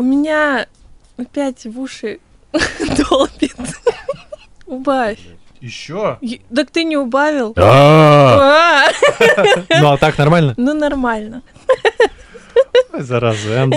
У меня опять в уши долбит. Убавь. Еще? Так ты не убавил? А, А, Ну, а так нормально? Ну, нормально. Зараза.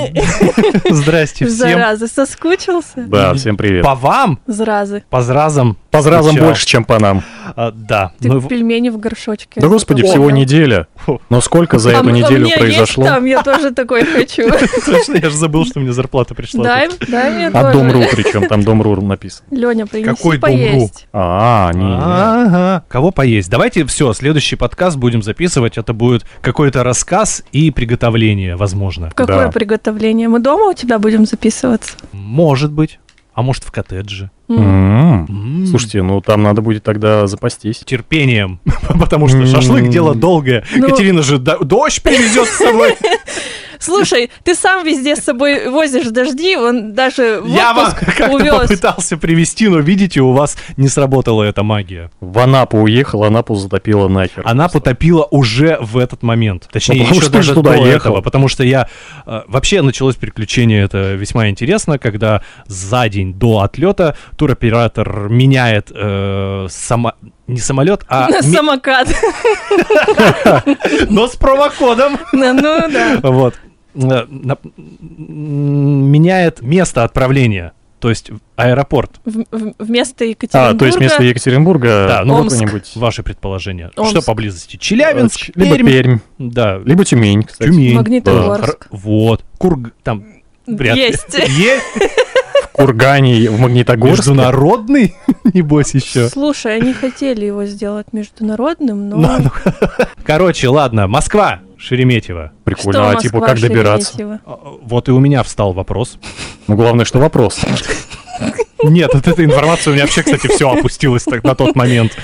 Здрасте всем. Зараза, соскучился? Да, всем привет. По вам, Заразы. по зразам. По зразам больше, чем по нам. А, Да. Ты мы в- пельмени в горшочке. Да господи, всего неделя. Но сколько за А эту неделю произошло? Есть там, я тоже такой хочу. Точно, я же забыл, что мне зарплата пришла. Дай, дай мне А. Дом.ру причем, там Дом.ру написано. Леня, принеси Какой Дом.ру? А, не. Ага. Кого поесть? Давайте все, следующий подкаст будем записывать. Это будет какой-то рассказ и приготовление, возможно. Какое Да. приготовление? Мы дома у тебя будем записываться? Может быть. А может в коттедже. М. М. Слушайте, ну там надо будет тогда запастись. терпением, потому что шашлык дело долгое. Ну- Катерина же до- дождь привезет с собой. Слушай, ты сам везде с собой возишь дожди, он даже в Я вам как-то попытался привезти, но видите, у вас не сработала эта магия. В Анапу уехал, Анапу затопила нахер. Она потопила уже в этот момент. Точнее, Ну, потому еще даже же туда до ехал. этого. Потому что я... э, вообще началось приключение, это весьма интересно, когда за день до отлета туроператор меняет э, само- не самолет, а... На ми- самокат. Но с промокодом. Ну ну да. Вот. Э, Меняет место отправления. То есть аэропорт. В- в- Вместо Екатеринбурга. А, то есть вместо Екатеринбурга Да, ну, Омск. какой-нибудь... Ваши предположения. Омск. Что поблизости? Челябинск, Э, Либо Пермь. Пермь, Да, либо Тюмень, кстати. Тюмень. Магнитогорск. Хр- Вот. Кург... Там... Вряд ли. Есть. Есть В Кургане, в Магнитогорске. международный, небось, еще. Слушай, они хотели его сделать международным, но... Ну, ну. Короче, ладно, Москва, Шереметьево. Прикольно, Что а типа Москва, как добираться? А, Вот и у меня встал вопрос. Ну, главное, что вопрос. Нет, от этой информации у меня вообще, кстати, все опустилось так на тот момент.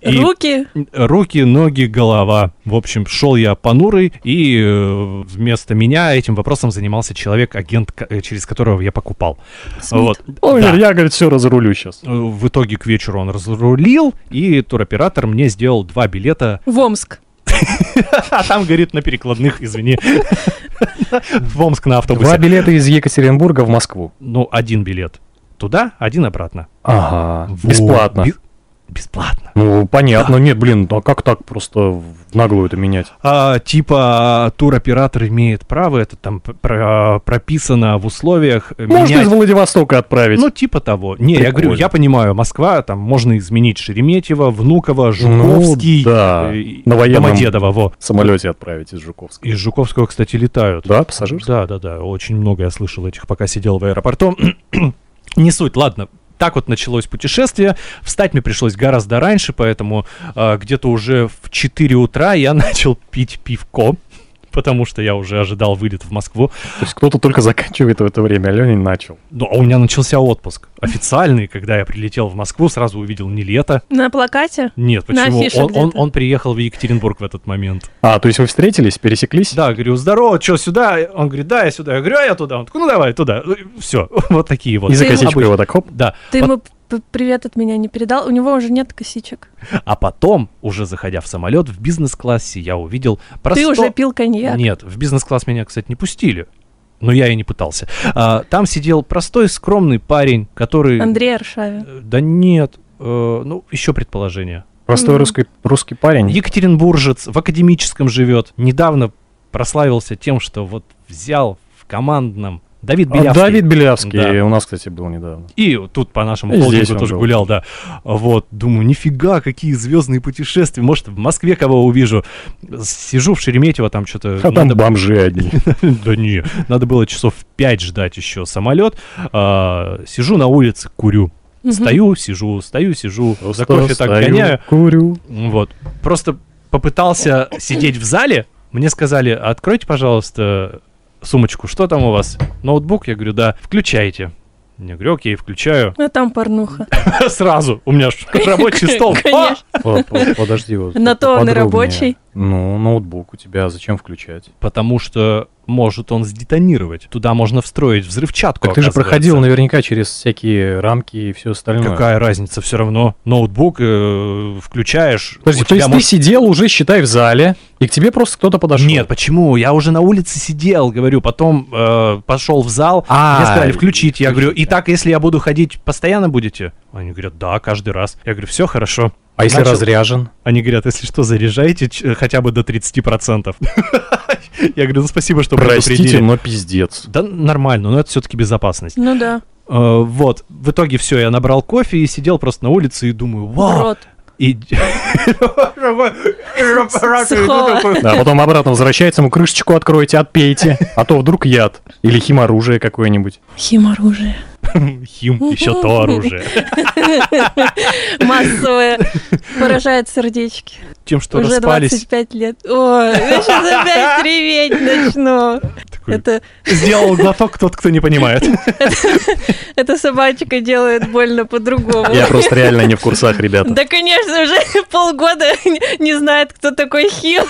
И Руки. руки, ноги, голова. В общем, шел я понурый, и э, вместо меня этим вопросом занимался человек, агент, э, через которого я покупал. Смит. Вот. Ой, Да. я, говорит, все разрулю сейчас. Э, В итоге к вечеру он разрулил, и туроператор мне сделал два билета. В Омск. А там, говорит, на перекладных, извини. В Омск на Два автобусе. билета из Екатеринбурга в Москву. Ну, один билет туда, один обратно. Ага, бесплатно. Бесплатно. Ну, понятно. Нет, блин, ну а как так просто в наглую это менять? А, типа туроператор имеет право, это там про- прописано в условиях э, Можно менять- из Владивостока отправить. Ну, типа того. Не, я говорю, Прикольно. я понимаю, Москва, там можно изменить Шереметьево, Внуково, Ну, Жуковский, да. э, На военном Домодедово, во. самолете отправить из Жуковска. Из Жуковского, кстати, летают. Да, пассажирский? Да, да, да. Очень много я слышал этих, пока сидел в аэропорту. Не суть, ладно. Так вот началось путешествие. Встать мне пришлось гораздо раньше, поэтому а, где-то уже в 4 утра я начал пить пивко, потому что я уже ожидал вылет в Москву. То есть кто-то только заканчивает в это время, а Ленин начал. Ну, а у меня начался отпуск официальный, когда я прилетел в Москву, сразу увидел не лето. На плакате? Нет, почему? Он, он, он приехал в Екатеринбург в этот момент. А, то есть вы встретились, пересеклись? Да, говорю, здорово, что сюда? Он говорит, да, я сюда. Я говорю, а я туда. Он такой, ну давай, туда. Все, вот такие вот. И за косичку его так хоп. Да. Ты ему привет от меня не передал? У него уже нет косичек. А потом, уже заходя в самолет, в бизнес-классе я увидел просто... Ты уже пил коньяк. Нет, в бизнес-класс меня, кстати, не пустили. Но я и не пытался. А, там сидел простой, скромный парень, который... Андрей Аршавин. Э, Да нет, э, ну, еще предположение. Простой Мгм. русский, русский парень. Екатеринбуржец, в академическом живет. Недавно прославился тем, что вот взял в командном Давид А, Белявский. Давид Белявский. Да. У нас, кстати, был недавно. И тут по нашему И холдингу тоже был. гулял, да. Вот, думаю, нифига, какие звездные путешествия. Может, в Москве кого увижу. Сижу в Шереметьево, там что-то... А там бомжи одни. Да не, надо было часов 5 ждать еще самолет. А, сижу на улице, курю. Стою, сижу, стою, сижу. За кофе так гоняю. Курю. Вот. Просто попытался сидеть в зале. Мне сказали, откройте, пожалуйста, сумочку. Что там у вас? Ноутбук? Я говорю, да. Включайте. Я говорю, окей, включаю. А там порнуха. Сразу. У меня рабочий стол. Конечно. По- по- Подожди, вот. На то он и рабочий. Ну, ноутбук у тебя зачем включать? Потому что может он сдетонировать. Туда можно встроить взрывчатку. Так ты же проходил наверняка через всякие рамки и все остальное. Какая разница, все равно ноутбук э, включаешь. Подожди, то есть может- ты сидел уже, считай, в зале, и к тебе просто кто-то подошел? Нет, почему? Я уже на улице сидел, говорю, потом э, пошел в зал, А, мне сказали включить. Я говорю, и так, если я буду ходить, постоянно будете? Они говорят, да, каждый раз. Я говорю, все хорошо. А если Начал- разряжен? Они говорят, если что, заряжайте ч- хотя бы до 30%. Я говорю, ну спасибо, что Простите, предупредили. но пиздец. Да нормально, но это все-таки безопасность. Ну да. Э, Вот, в итоге все, я набрал кофе и сидел просто на улице и думаю, вау, рот. и... Да, а потом обратно возвращается, ему крышечку откройте, отпейте, а то вдруг яд. Или химоружие какое-нибудь. Химоружие. Хим, еще то оружие. Массовое. Поражает сердечки. Тем, что Уже распались. 25 лет. Ой, я сейчас опять реветь начну. Такой, Это, Сделал глоток тот, кто не понимает. эта собачка делает больно по-другому. Я просто реально не в курсах, ребята. Да, конечно, уже полгода не- не знает, кто такой Хим.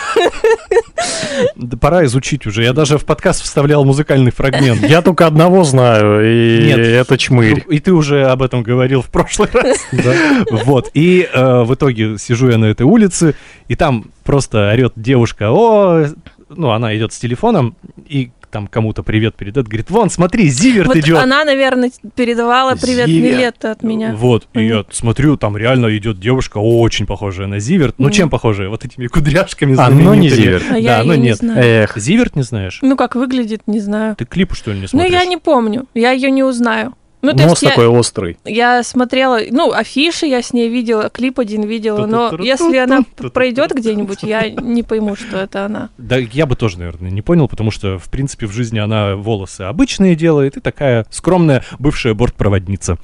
Да пора изучить уже. Я даже в подкаст вставлял музыкальный фрагмент. Я только одного знаю, и Нет. Это чмырь. И ты уже об этом говорил в прошлый раз. Вот. И э, в итоге сижу я на этой улице, и там просто орет девушка, о, ну, она идет с телефоном, и там кому-то привет передает, говорит, вон, смотри, Зиверт Вот идет. она, наверное, передавала привет. Нилетто от меня. Вот, и я смотрю, там реально идет девушка, очень похожая на Зиверт. Ну, Мгм. чем похожая? Вот этими кудряшками А, но не. Зиверт. А я Да, но её не нет. знаю. Эх, Зиверт не знаешь? Ну, как выглядит, не знаю. Ты клипы, что ли, не Ну, смотришь? я не помню. Я ее не узнаю. Ну, то нос есть я, такой острый. я смотрела, ну, афиши я с ней видела, клип один видела, но если она пройдет где-нибудь, я не пойму, что это она. Да, я бы тоже, наверное, не понял, потому что, в принципе, в жизни она волосы обычные делает и такая скромная бывшая бортпроводница.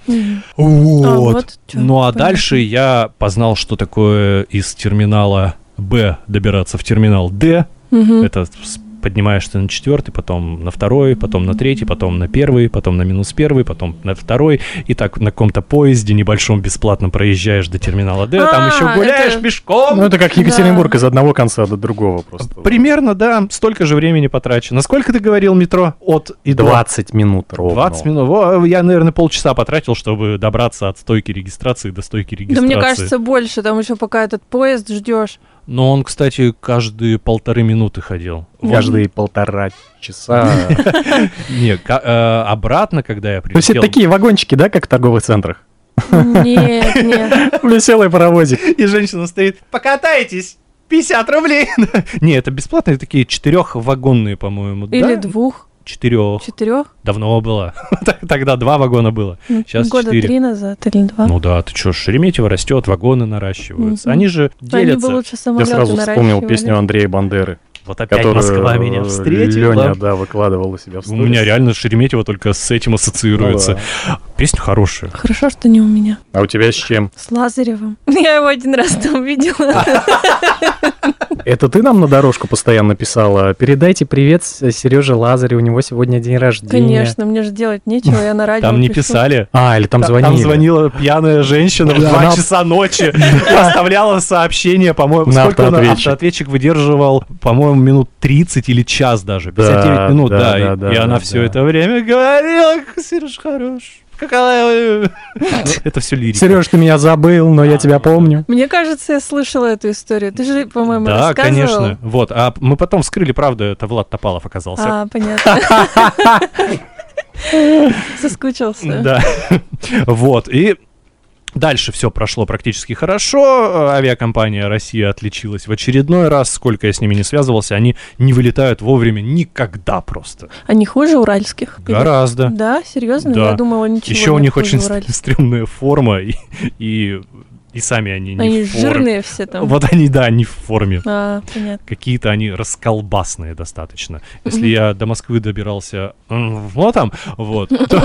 Вот. А, вот ну а дальше я познал, что такое из терминала Б добираться в терминал Д. Это поднимаешься на четвертый, потом на второй, потом на третий, потом на первый, потом на минус первый, потом на второй. И так на каком-то поезде небольшом бесплатно проезжаешь до терминала Д, там А, еще гуляешь это- пешком. Ну, это как Екатеринбург Да. из одного конца до другого просто. Примерно, да, столько же времени потрачено. Сколько ты говорил метро? От и до? 20 минут ровно. 20 минут. Во, я, наверное, полчаса потратил, чтобы добраться от стойки регистрации до стойки Да регистрации. мне кажется, больше, там еще пока этот поезд ждешь. Но он, кстати, каждые полторы минуты ходил. Каждые полтора часа. Не, э, обратно, когда я То есть это прилетел... такие вагончики, да, как в торговых центрах? Нет, нет. Веселый паровозик. И женщина стоит, покатайтесь, 50 рублей. Не, это бесплатные такие четырехвагонные, по-моему. Или двух, Четырех. четырех. Давно было. Тогда два вагона было. Ну, Сейчас Года четыре. три назад или два. Ну да, ты что, Шереметьево растет, вагоны наращиваются. Они же Они бы делятся. лучше Я сразу вспомнил песню Андрея Бандеры, Вот опять которую Москва меня э, встретила. Леня, да, выкладывал у себя в У меня сторис. реально Шереметьево только с этим Ну ассоциируется. да. Песня хорошая. Хорошо, что не у меня. А у тебя с чем? С Лазаревым. Я его один раз там видела. Это ты нам на дорожку постоянно писала? Передайте привет Сереже Лазарю, у него сегодня день рождения. Конечно, мне же делать нечего, я на радио Там не пишу. писали. А, или там Та- звонили. Там звонила пьяная женщина в Да, 2 она- часа ночи оставляла сообщение, по-моему. На Сколько он автоответчик. выдерживал? По-моему, минут 30 или час даже. 59 Да, минут, да, и- она все это время говорила, Сереж хорош. Какая... Это все лирика. Сереж, ты меня забыл, но я тебя помню. Мне кажется, я слышала эту историю. Ты же, по-моему, Да, рассказывал. конечно. Вот, а мы потом вскрыли, правда, это Влад Топалов оказался. А, понятно. Соскучился. Да. Вот, и Дальше все прошло практически хорошо. Авиакомпания «Россия» отличилась в очередной раз. Сколько я с ними не связывался, они не вылетают вовремя никогда просто. Они хуже уральских? Или- Гораздо. Да, серьезно? Да. Я думала, ничего Еще у них очень уральских. стрёмная форма, и, и, и сами они не Они в форме. жирные все там. Вот они, да, не в форме. А, понятно. Какие-то они расколбасные достаточно. Если я до Москвы добирался вот там, вот, то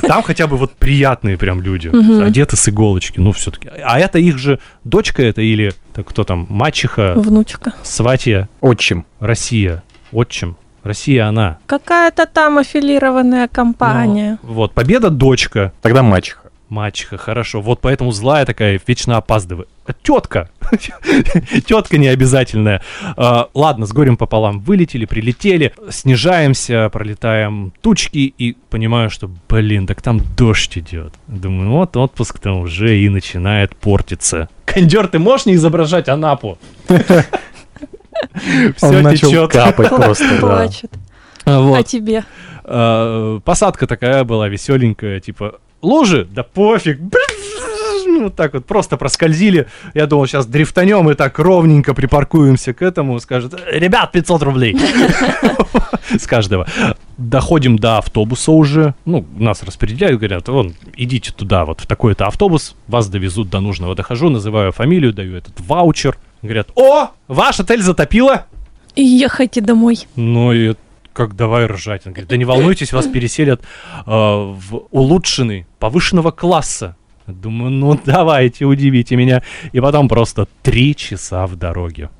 там хотя бы вот приятные прям люди, одеты с иголочки, ну все-таки. А это их же дочка это или так, кто там, мачеха, Внучка. сватья, Отчим. Россия, отчим. Россия она. Какая-то там аффилированная компания. Ну, вот, Победа дочка, Тогда мачеха. Мачеха, хорошо. Вот поэтому злая такая, вечно опаздывает. Тетка. Тетка необязательная. А, ладно, с горем пополам. Вылетели, прилетели, снижаемся, пролетаем тучки и понимаю, что, блин, так там дождь идет. Думаю, ну вот отпуск там уже и начинает портиться. Кондер, ты можешь не изображать Анапу? Все начал течет. капать просто. Плачет. А, тебе? А, Посадка такая была веселенькая, типа лужи, да пофиг. Ну, Вот так вот просто проскользили. Я думал, сейчас дрифтанем и так ровненько припаркуемся к этому. Скажет, ребят, 500 рублей. С каждого. Доходим до автобуса уже. Ну, нас распределяют, говорят, вон, идите туда, вот в такой-то автобус. Вас довезут до нужного. Дохожу, называю фамилию, даю этот ваучер. Говорят, о, ваш отель затопило. И ехайте домой. Ну и как давай ржать. Он говорит, да не волнуйтесь, вас переселят э, в улучшенный, повышенного класса. Думаю, ну давайте, удивите меня. И потом просто три часа в дороге.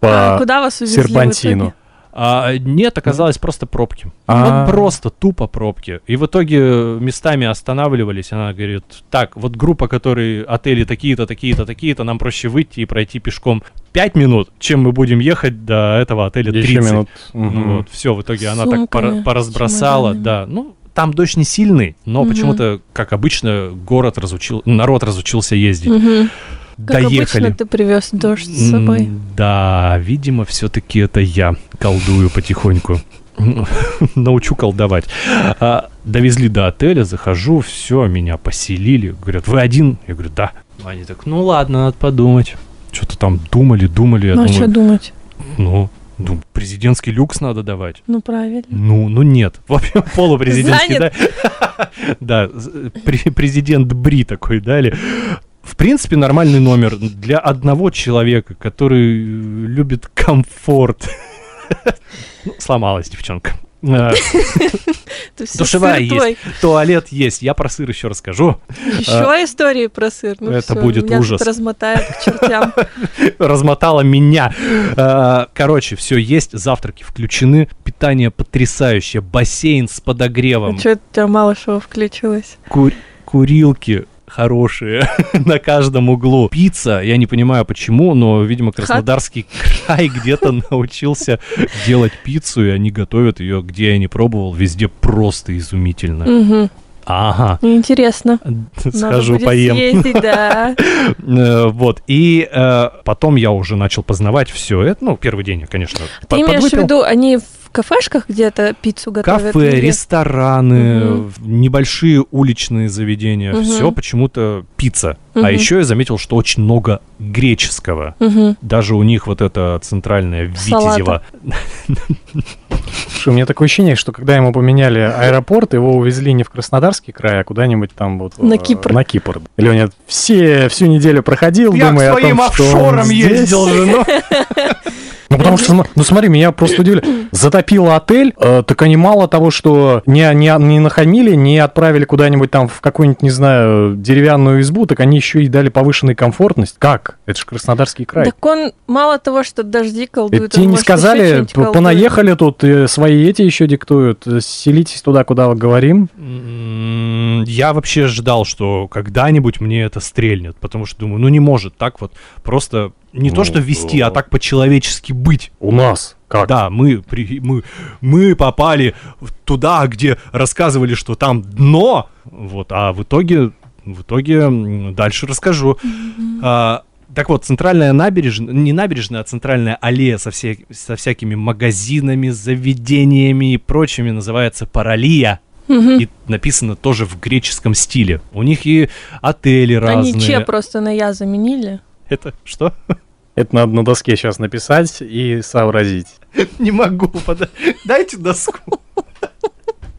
А По куда вас увезли в серпантину. А, нет, оказалось просто пробки. А. Вот просто тупо пробки. И в итоге местами останавливались. Она говорит, так, вот группа, которые отели такие-то, такие-то, такие-то, нам проще выйти и пройти пешком 5 минут, чем мы будем ехать до этого отеля 30. Еще минут. Ну. Вот, все, в итоге она так пора- поразбросала, чемоданами. да. Ну, там дождь не сильный, но Мгм. почему-то, как обычно, город разучил, народ разучился ездить. Мгм. Как Доехали. обычно ты привез дождь с собой. Да, видимо, все-таки это я колдую потихоньку. Научу колдовать. А, довезли до отеля, захожу, все, меня поселили. Говорят, вы один? Я говорю, да. Они так, ну ладно, надо подумать. Что-то там думали, думали. Ну, а что думать? ну, ну, президентский люкс надо давать. Ну, правильно. Ну, ну нет. В общем, полупрезидентский, да? Да, президент Бри такой дали. В принципе, нормальный номер для одного человека, который э, любит комфорт. Ну, Сломалась девчонка. А, всё Душевая есть. Туалет есть. Я про сыр еще расскажу. Еще истории про сыр. Ну, это будет ужас. размотает к чертям. Размотала меня. А, Короче, все есть. Завтраки включены. Питание потрясающее. Бассейн с подогревом. Что у тебя мало что включилось? Кур- курилки хорошие на каждом углу. Пицца, я не понимаю почему, но, видимо, Краснодарский край где-то научился делать пиццу, и они готовят ее, где я не пробовал, везде просто изумительно. Ага, Интересно. Схожу поем. съездить, да. Э, Вот, и э, потом я уже начал познавать все это. Ну, первый день я, конечно, Ты имеешь в виду, они в кафешках где-то пиццу готовят? Кафе, или- рестораны, Мгм. небольшие уличные заведения, Мгм. все почему-то пицца. Мгм. А еще я заметил, что очень много греческого. Мгм. Даже у них вот это центральное. Витязево. Слушай, у меня такое ощущение, что когда ему поменяли аэропорт, его увезли не в Краснодарский край, а куда-нибудь там вот... На э, Кипр. На Кипр. Леня все, всю неделю проходил, думая о том, что он здесь. же, ну. Ну, потому что, ну смотри, меня просто удивили. Затопило отель, э, так они мало того, что не, не, не нахамили, не отправили куда-нибудь там в какую-нибудь, не знаю, деревянную избу, так они еще и дали повышенную комфортность. Как? Это же Краснодарский край. Так он мало того, что дожди Это колдует, тебе не сказали, понаехали тут, э, свои эти еще диктуют, э, селитесь туда, куда говорим. М, Я вообще ждал, что когда-нибудь мне это стрельнет, потому что думаю, ну не может так вот просто не Ну, то что вести, а да. так по-человечески быть. У нас как? Да, мы, при- мы, мы попали туда, где рассказывали, что там дно, вот, а в итоге, в итоге дальше расскажу. А, так вот, центральная набережная, не набережная, а центральная аллея со, все- со всякими магазинами, заведениями и прочими называется Паралия. Мгм. И написано тоже в греческом стиле. У них и отели разные. Они че просто на я заменили? Это что? Это надо на доске сейчас написать и сообразить. Не могу, дайте доску.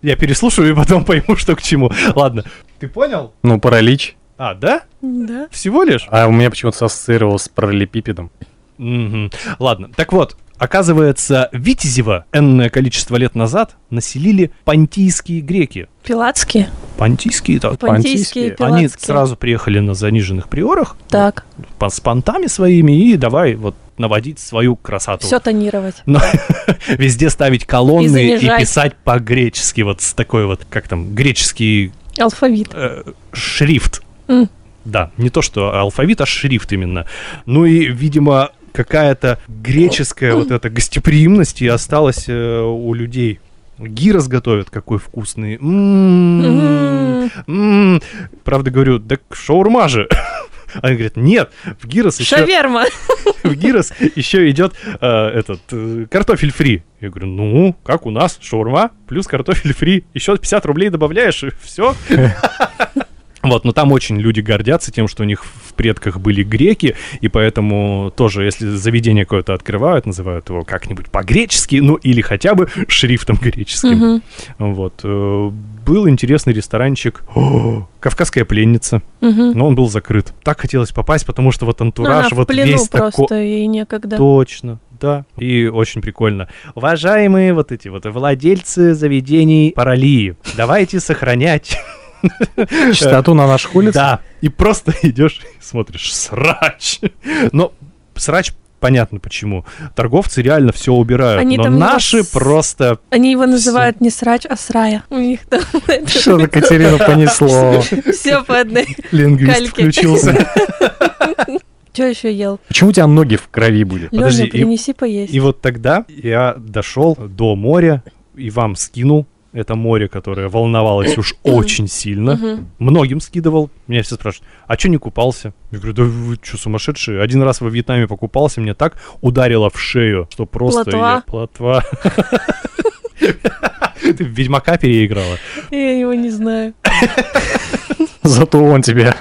Я переслушаю и потом пойму, что к чему. Ладно. Ты понял? Ну, паралич. А, да? Да. Всего лишь? А у меня почему-то ассоциировалось с параллелепипедом. Мгм. Ладно. Так вот, оказывается, Витязева энное количество лет назад населили понтийские греки. Пилатские? Понтийские, так. Понтийские, Понтийские. Они сразу приехали на заниженных приорах Так, по- с понтами своими и давай вот наводить свою красоту. все тонировать. Но везде ставить колонны И и, писать по-гречески, вот с такой вот, как там, греческий Алфавит. э, шрифт. М. Да, не то что алфавит, а шрифт именно. Ну и, видимо, какая-то греческая вот эта гостеприимность и осталась э, у людей. Гирос готовят, какой вкусный. М-м-м. М, М, Правда, говорю, так шаурма же. Они говорят, нет, в гирос еще, Шаверма. в гирос еще идет э, этот э, картофель фри. Я говорю, ну, как у нас, шаурма плюс картофель фри. Еще 50 рублей добавляешь, и все. Вот, но там очень люди гордятся тем, что у них в предках были греки, и поэтому тоже, если заведение какое-то открывают, называют его как-нибудь по-гречески, ну или хотя бы шрифтом греческим. Мгм. Вот. э, Был интересный ресторанчик О, «Кавказская пленница», Мгм. но он был закрыт. Так хотелось попасть, потому что вот Ну, антураж, в вот весь просто, такой... и некогда. Точно, да. И очень прикольно. Уважаемые вот эти вот владельцы заведений Паралии, давайте сохранять. Чистоту на наших улицах? Да. И просто идешь и смотришь, срач. Но срач понятно почему. Торговцы реально все убирают. Они но там наши нас- просто... Они его называют не срач, а срая. У них там Что-то Катерину понесло. все по одной. Лингвист включился. Что еще ел? Почему у тебя ноги в крови были? Подожди, Леня, и- принеси поесть. И вот тогда я дошел до моря и вам скинул это море, которое волновалось уж очень сильно. Многим скидывал. Меня все спрашивают, а что не купался? Я говорю, да вы что, сумасшедшие? Один раз во Вьетнаме покупался, мне так ударило в шею, что просто... Плотва? я- Плотва. Ты в Ведьмака переиграла. Я его не знаю. Зато он тебя.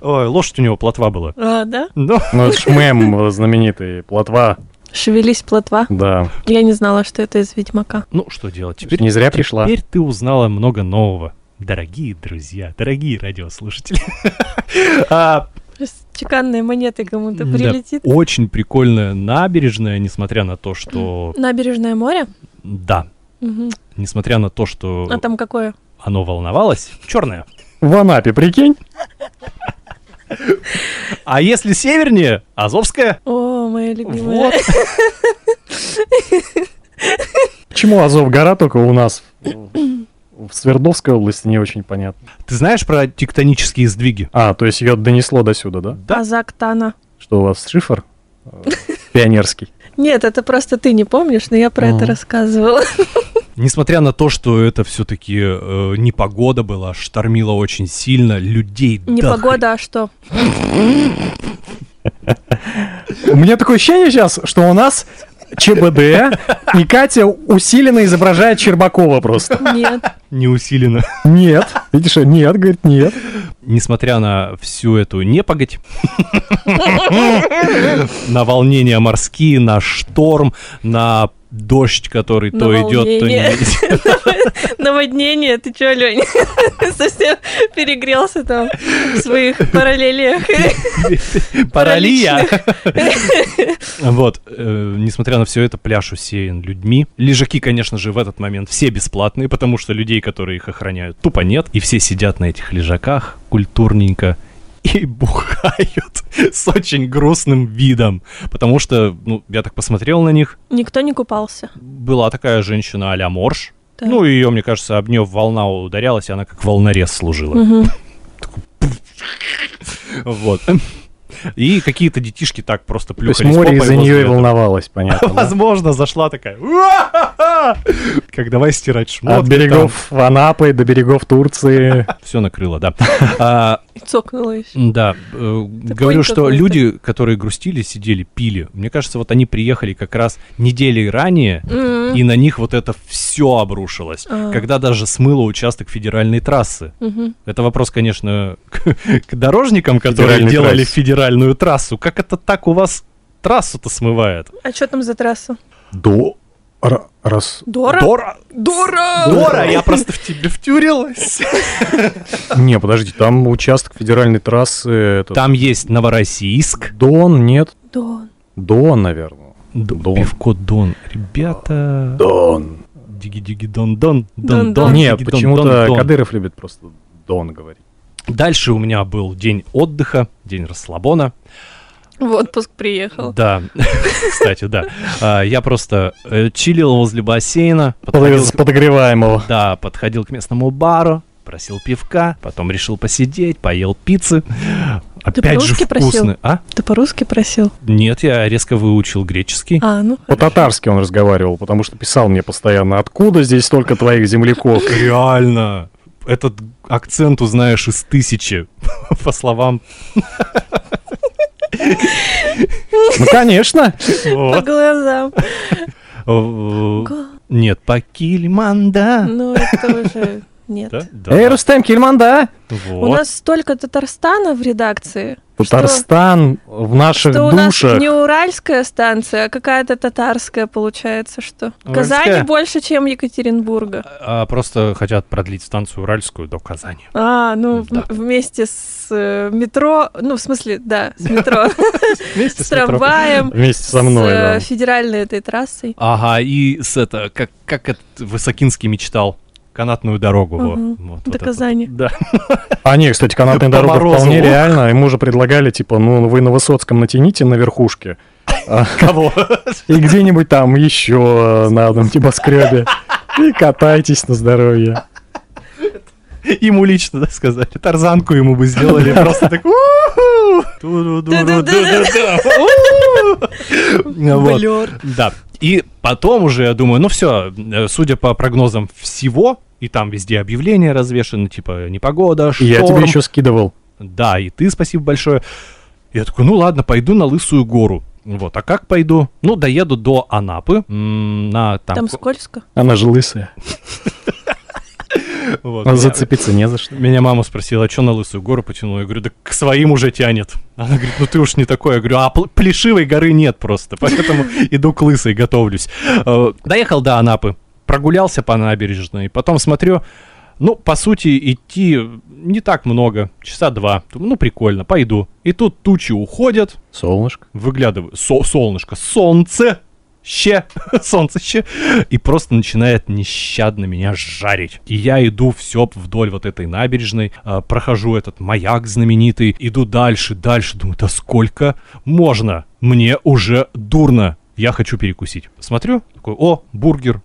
Ой, лошадь у него плотва была. А, да? Ну, Ну, это ж мем знаменитый. Плотва. Шевелись, плотва. Да. Я не знала, что это из Ведьмака. ну что делать? Теперь, Не зря пришла. теперь ты узнала много нового. Дорогие друзья, дорогие радиослушатели. А, Чеканные монеты кому-то Да, прилетит. Очень прикольная набережная, несмотря на то, что... Набережное море? Да, Мгм. несмотря на то, что А там какое? оно волновалось, черное. В Анапе, прикинь? А если севернее, Азовская. О, моя любимая. Вот. Почему Азов гора только у нас? В Свердловской области не очень понятно. Ты знаешь про тектонические сдвиги? А, то есть ее донесло до сюда, да? Да. Азактана. Что у вас шифр? э, Пионерский. Нет, это просто ты не помнишь, но я про это Мгм. рассказывала. Несмотря на то, что это все-таки непогода была, штормило очень сильно, людей Не погода, а что? У меня такое ощущение сейчас, что у нас ЧБД, и Катя усиленно изображает Щербакова просто. Нет. не усилено. Нет. Видишь, нет, говорит, нет. Несмотря на всю эту непогодь, на волнения морские, на шторм, на дождь, который то идет, то не Наводнение. идет. Наводнение, ты чё, Лень? Совсем перегрелся там в своих параллелиях. Паралия. Вот, э, несмотря на все это, пляж усеян людьми. Лежаки, конечно же, в этот момент все бесплатные, потому что людей, которые их охраняют, тупо нет. И все сидят на этих лежаках культурненько и бухают с очень грустным видом. Потому что, ну, я так посмотрел на них, Никто не купался. была такая женщина а-ля Морж. Так. Ну, ее, мне кажется, об нее волна ударялась, и она как волнорез служила. Мгм. Вот. И какие-то детишки так просто То есть плюхались море из-за нее и волновалось, понятно. Возможно, зашла такая. Как давай стирать шмотки. От берегов Анапы до берегов Турции. Все накрыло, да. А, И цокнула еще. Да, э, говорю, что люди, которые грустили, сидели, пили. Мне кажется, вот они приехали как раз недели ранее, и на них вот это все обрушилось. А. Когда даже смыло участок федеральной трассы. Это вопрос, конечно, к, дорожникам, которые делали трассе. Федеральную трассу. Как это так у вас трассу-то смывает? А что там за трасса? До... ра- Раз... Дора? Дора! Дора! Дора, я просто в тебе втюрилась. Не, подожди, там участок федеральной трассы... Там есть Новороссийск. Дон, нет? Дон. Дон, наверное. Дон. Пивко Дон. Ребята. Дон. Диги-диги Дон Дон. Дон-дон. Дон Нет, почему-то. Кадыров любит просто Дон говорить. Дальше у меня был день отдыха, день расслабона. В отпуск приехал. Да, кстати, да. А, Я просто э, чилил возле бассейна, подходил С подогреваемого. Да, подходил к местному бару, попросил пивка, потом решил посидеть, поел пиццы. Ты Опять же по-русски просил? вкусно. А? Ты по-русски просил? Нет, я резко выучил греческий. А, ну. По-татарски он разговаривал, потому что писал мне постоянно, откуда здесь столько твоих земляков? Реально. Этот акцент узнаешь из тысячи, по словам. Ну, конечно. По глазам. Нет, по Кильманда. Ну, это уже... Нет. Да? Да. Эй, Рустем Кельманда! У Вот. нас столько Татарстана в редакции. Татарстан в наших Что у нас душах. не уральская станция, а какая-то татарская получается, что. Уральская? Казани больше, чем Екатеринбурга. А просто хотят продлить станцию Уральскую до Казани. А, ну, Да. вместе с э, метро, ну, в смысле, да, с метро, Вместе с трамваем, Вместе со мной, с э, да. федеральной этой трассой. Ага, и с это, как, как это Высокинский мечтал, канатную дорогу. Мгм. Вот, вот До это. Казани. Да. А не, кстати, канатная дорога вполне реально. Ему же предлагали, типа, ну, вы на Высоцком натяните на верхушке. Кого? И где-нибудь там еще на одном небоскребе. И катайтесь на здоровье. Ему лично, да, сказали. Тарзанку ему бы сделали. Просто так... Вот. Да. И потом уже, я думаю, ну все, судя по прогнозам всего, и там везде объявления развешаны, типа непогода, И я тебе шторм. еще скидывал. Да, и ты спасибо большое. Я такой, ну ладно, пойду на Лысую гору. Вот, а как пойду? Ну, доеду до Анапы, на там... Там ко- скользко. Она же лысая. вот, А меня- Зацепиться не за что. Меня мама спросила, а что на Лысую гору потянула? Я говорю, да к своим уже тянет. Она говорит, ну ты уж не такой. Я говорю, а пл- плешивой горы нет просто, поэтому иду к Лысой, готовлюсь. Э, Доехал до Анапы, прогулялся по набережной, потом смотрю, ну, по сути, идти не так много, часа два. Ну, прикольно, пойду. И тут тучи уходят, Солнышко. выглядываю, со- солнышко, солнце, ще, солнцеще, и просто начинает нещадно меня жарить. И я иду все вдоль вот этой набережной, а, прохожу этот маяк знаменитый, иду дальше, дальше, думаю, да сколько можно? Мне уже дурно, я хочу перекусить. Смотрю, такой, о, бургер,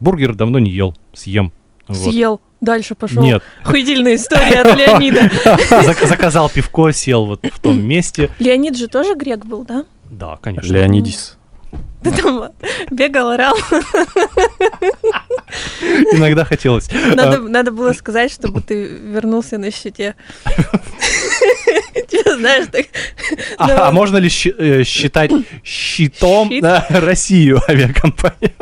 бургер давно не ел, съем. Вот. Съел. Дальше пошел. Нет, Охуительная история от Леонида. Зак- заказал пивко, сел вот в том месте. Леонид же тоже грек был, да? Да, конечно. Леонидис. Ты там бегал, орал. Иногда хотелось. Надо, надо было сказать, чтобы ты вернулся на щите. Знаешь, так... А, а можно ли э, считать щитом Щит? да, Россию авиакомпания?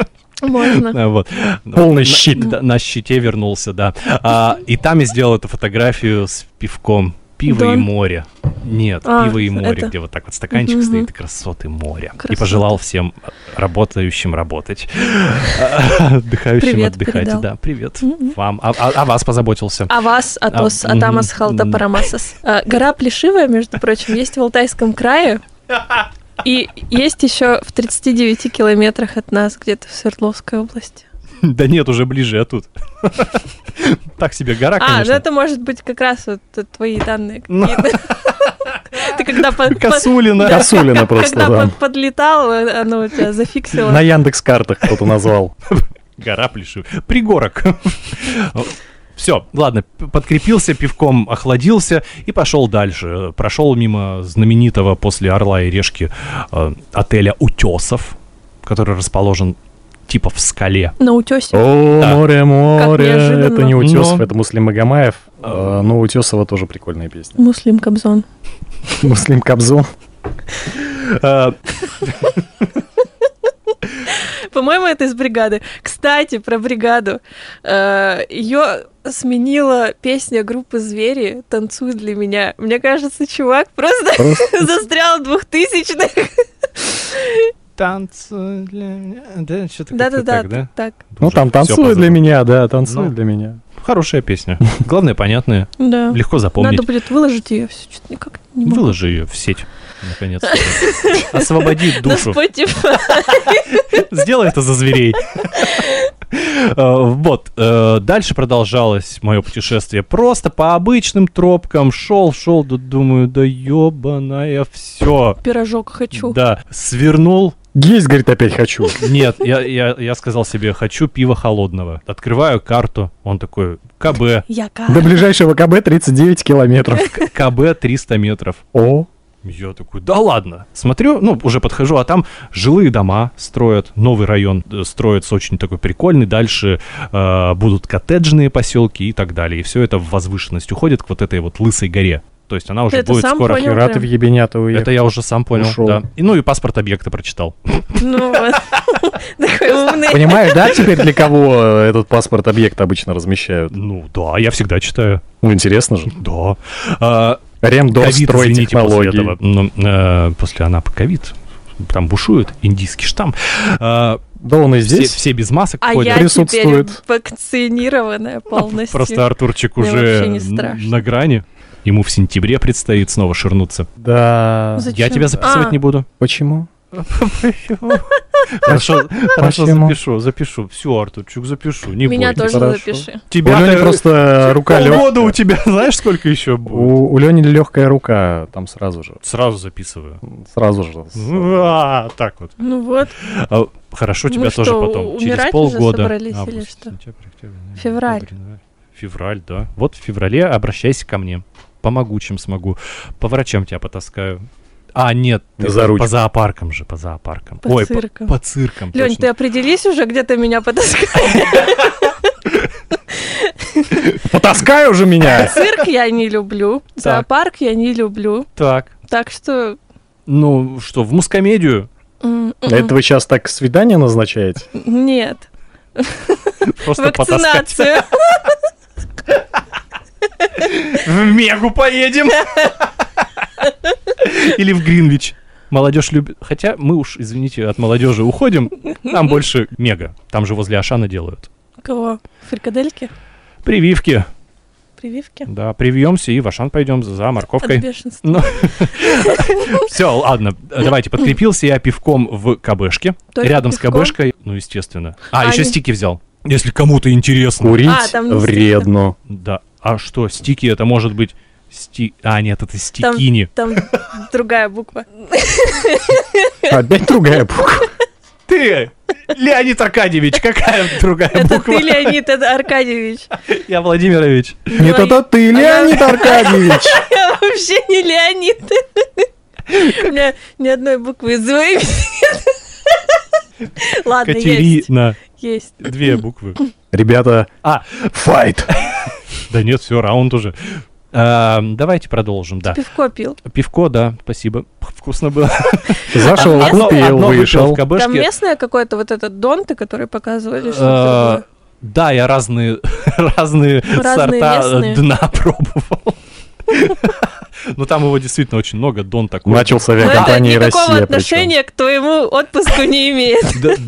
Можно. А, Вот. Полный На- щит. да, На щите вернулся, да. А, И там я сделал эту фотографию с пивком. Пиво и Дон? море. Нет, А, пиво и море, это- где вот так вот стаканчик Мгм. стоит, и красоты моря. И Красоты. пожелал всем работающим работать. Отдыхающим Привет отдыхать. передал. Да, привет вам. А а- о вас позаботился. А вас, Атос, А, Атамас, Халта. А, Гора Плешивая, между прочим, есть в Алтайском крае. И есть еще в 39 километрах от нас, где-то в Свердловской области. Да нет, уже ближе, а тут. Так себе гора, А, ну конечно. это может быть как раз вот твои данные Ну. какие-то. Ты когда под- Косулина. Косулина просто, когда да. под- подлетал, оно у тебя зафиксило. На Яндекс картах кто-то назвал. Гора Плешив. Пригорок. Все, ладно, подкрепился пивком, охладился и пошел дальше. Прошел мимо знаменитого после Орла и Решки э, отеля Утесов, который расположен типа в скале. На утесе. О, Да. море, море. Это не Утесов, Но- это Муслим Магомаев. Э, Но у Утесова тоже прикольная песня. Муслим Кобзон. Муслим Кобзон. Э, По-моему, это из бригады. Кстати, про бригаду. Ее сменила песня группы Звери «Танцуй для меня». Мне кажется, чувак просто Просто застрял в двухтысячных. Танцуй для меня. Да, что-то как-то Да-да-да, так, да? так. Ну там танцуй для меня, да, танцуй Ну. для меня. Хорошая песня. Главное, понятная. Да. Легко запомнить. Надо будет выложить ее. Что-то никак не могу. Выложи ее в сеть. Наконец-то. Освободи душу. Сделай это за зверей. Э, Вот. э, Дальше продолжалось мое путешествие. Просто по обычным тропкам. Шел, шел, да думаю, да ебаная все. Пирожок хочу. Да, свернул Есть, говорит, опять хочу. Нет, я, я, я сказал себе, хочу пива холодного. Открываю карту, он такой, КБ, Я До ближайшего КБ 39 километров. КБ 300 метров. О, Я такой, да ладно. Смотрю, ну, уже подхожу, а там жилые дома строят, новый район э, строится очень такой прикольный. Дальше э, будут коттеджные поселки и так далее. И все это в возвышенность уходит к вот этой вот лысой горе. То есть она уже это будет скоро... понял? хера ты в ебенято уехал. Это я уже сам понял, Ушел. да. И, ну и паспорт объекта прочитал. Ну вот. Такой умный. Понимаешь, да, теперь для кого э, этот паспорт объекта обычно размещают? Ну да, я всегда читаю. Ну, интересно же. Да. Ремдор, ковид, строй извините, после. Ну, э, после АНАПа ковид. Там бушует индийский штамм. А, Да он и все, здесь. все без масок А ходят. я теперь Присутствует. вакцинированная полностью. Просто Артурчик Мне уже на грани. Ему в сентябре предстоит снова ширнуться. Да. Зачем? Я тебя записывать А. не буду. Почему? Хорошо, хорошо, запишу, запишу. Все, Артурчик, запишу. Не Меня бойся. тоже Хорошо. запиши. У Тебя Лёни просто рука полгода у легкая. тебя, знаешь, сколько еще будет? У, у Лёни легкая рука, там сразу же. Сразу записываю. Сразу же. А, так вот. Ну вот, А, Хорошо, тебя тоже что, потом. Через полгода. собрались ноябрь, Февраль. Февраль, да. Вот в феврале обращайся ко мне. Помогу, чем смогу. По врачам тебя потаскаю. А, нет, ты За по- ручку. по зоопаркам же, по зоопаркам. По Ой, по- циркам. По, циркам. Лень, точно. ты определись уже, где ты меня потаскал. Потаскай уже меня! Цирк я не люблю, зоопарк я не люблю. Так, Так что... ну что, в мускомедию? м, м, Это вы сейчас так свидание назначаете? Нет. Просто потаскать. Вакцинацию. В Мегу поедем. Или в Гринвич. Молодежь любит. Хотя мы уж, извините, от молодежи уходим. Нам больше мега. Там же возле Ашана делают. Кого? Фрикадельки? Прививки. Прививки? Да, привьемся и в Ашан пойдем за морковкой. Ну, все, ладно, давайте, подкрепился я пивком в КБшке. Рядом с? КБшкой, ну, естественно. А, еще стики взял. Если кому-то интересно. Курить А, там вредно. Да. А что, стики это может быть... Сти... А, нет, это стикини. Там другая буква. Опять другая буква. Ты, Леонид Аркадьевич, какая другая Это буква? ты, Леонид это Аркадьевич. Я Владимирович. Нет, это ты, Леонид Аркадьевич. Я вообще не Леонид. У меня ни одной буквы из имени нет. Ладно, есть. Катерина. Есть. Две буквы. Ребята, А, файт. да нет, все, раунд уже. А, давайте продолжим, да. Пивко пил. Пивко, да, спасибо. Вкусно было. Зашел, купил, вышел. Там местное какое-то вот этот донты, который показывали, Э, что Да, я разные, разные, сорта э, дна пробовал. Ну там его действительно очень много, Дон такой. Начал с Но авиакомпании никакого Россия. причем. отношения к твоему отпуску не имеет.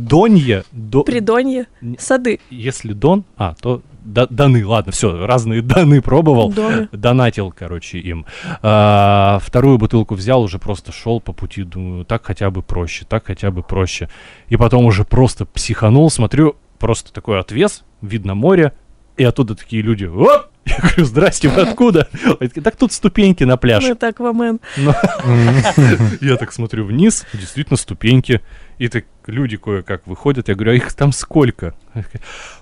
Донье, до- Придонье. Сады. если Дон, а, то да- Даны, ладно, все, разные Даны пробовал. Доны. Донатил, короче, им. А, вторую бутылку взял, уже просто шел по пути, думаю, так хотя бы проще, так хотя бы проще. И потом уже просто психанул, смотрю, просто такой отвес, видно море, и оттуда такие люди, оп! Я говорю, здрасте, вы откуда? Так тут ступеньки на пляж. Ну, это Аквамен. Я так смотрю вниз, действительно ступеньки. И так люди кое-как выходят. Я говорю, а их там сколько?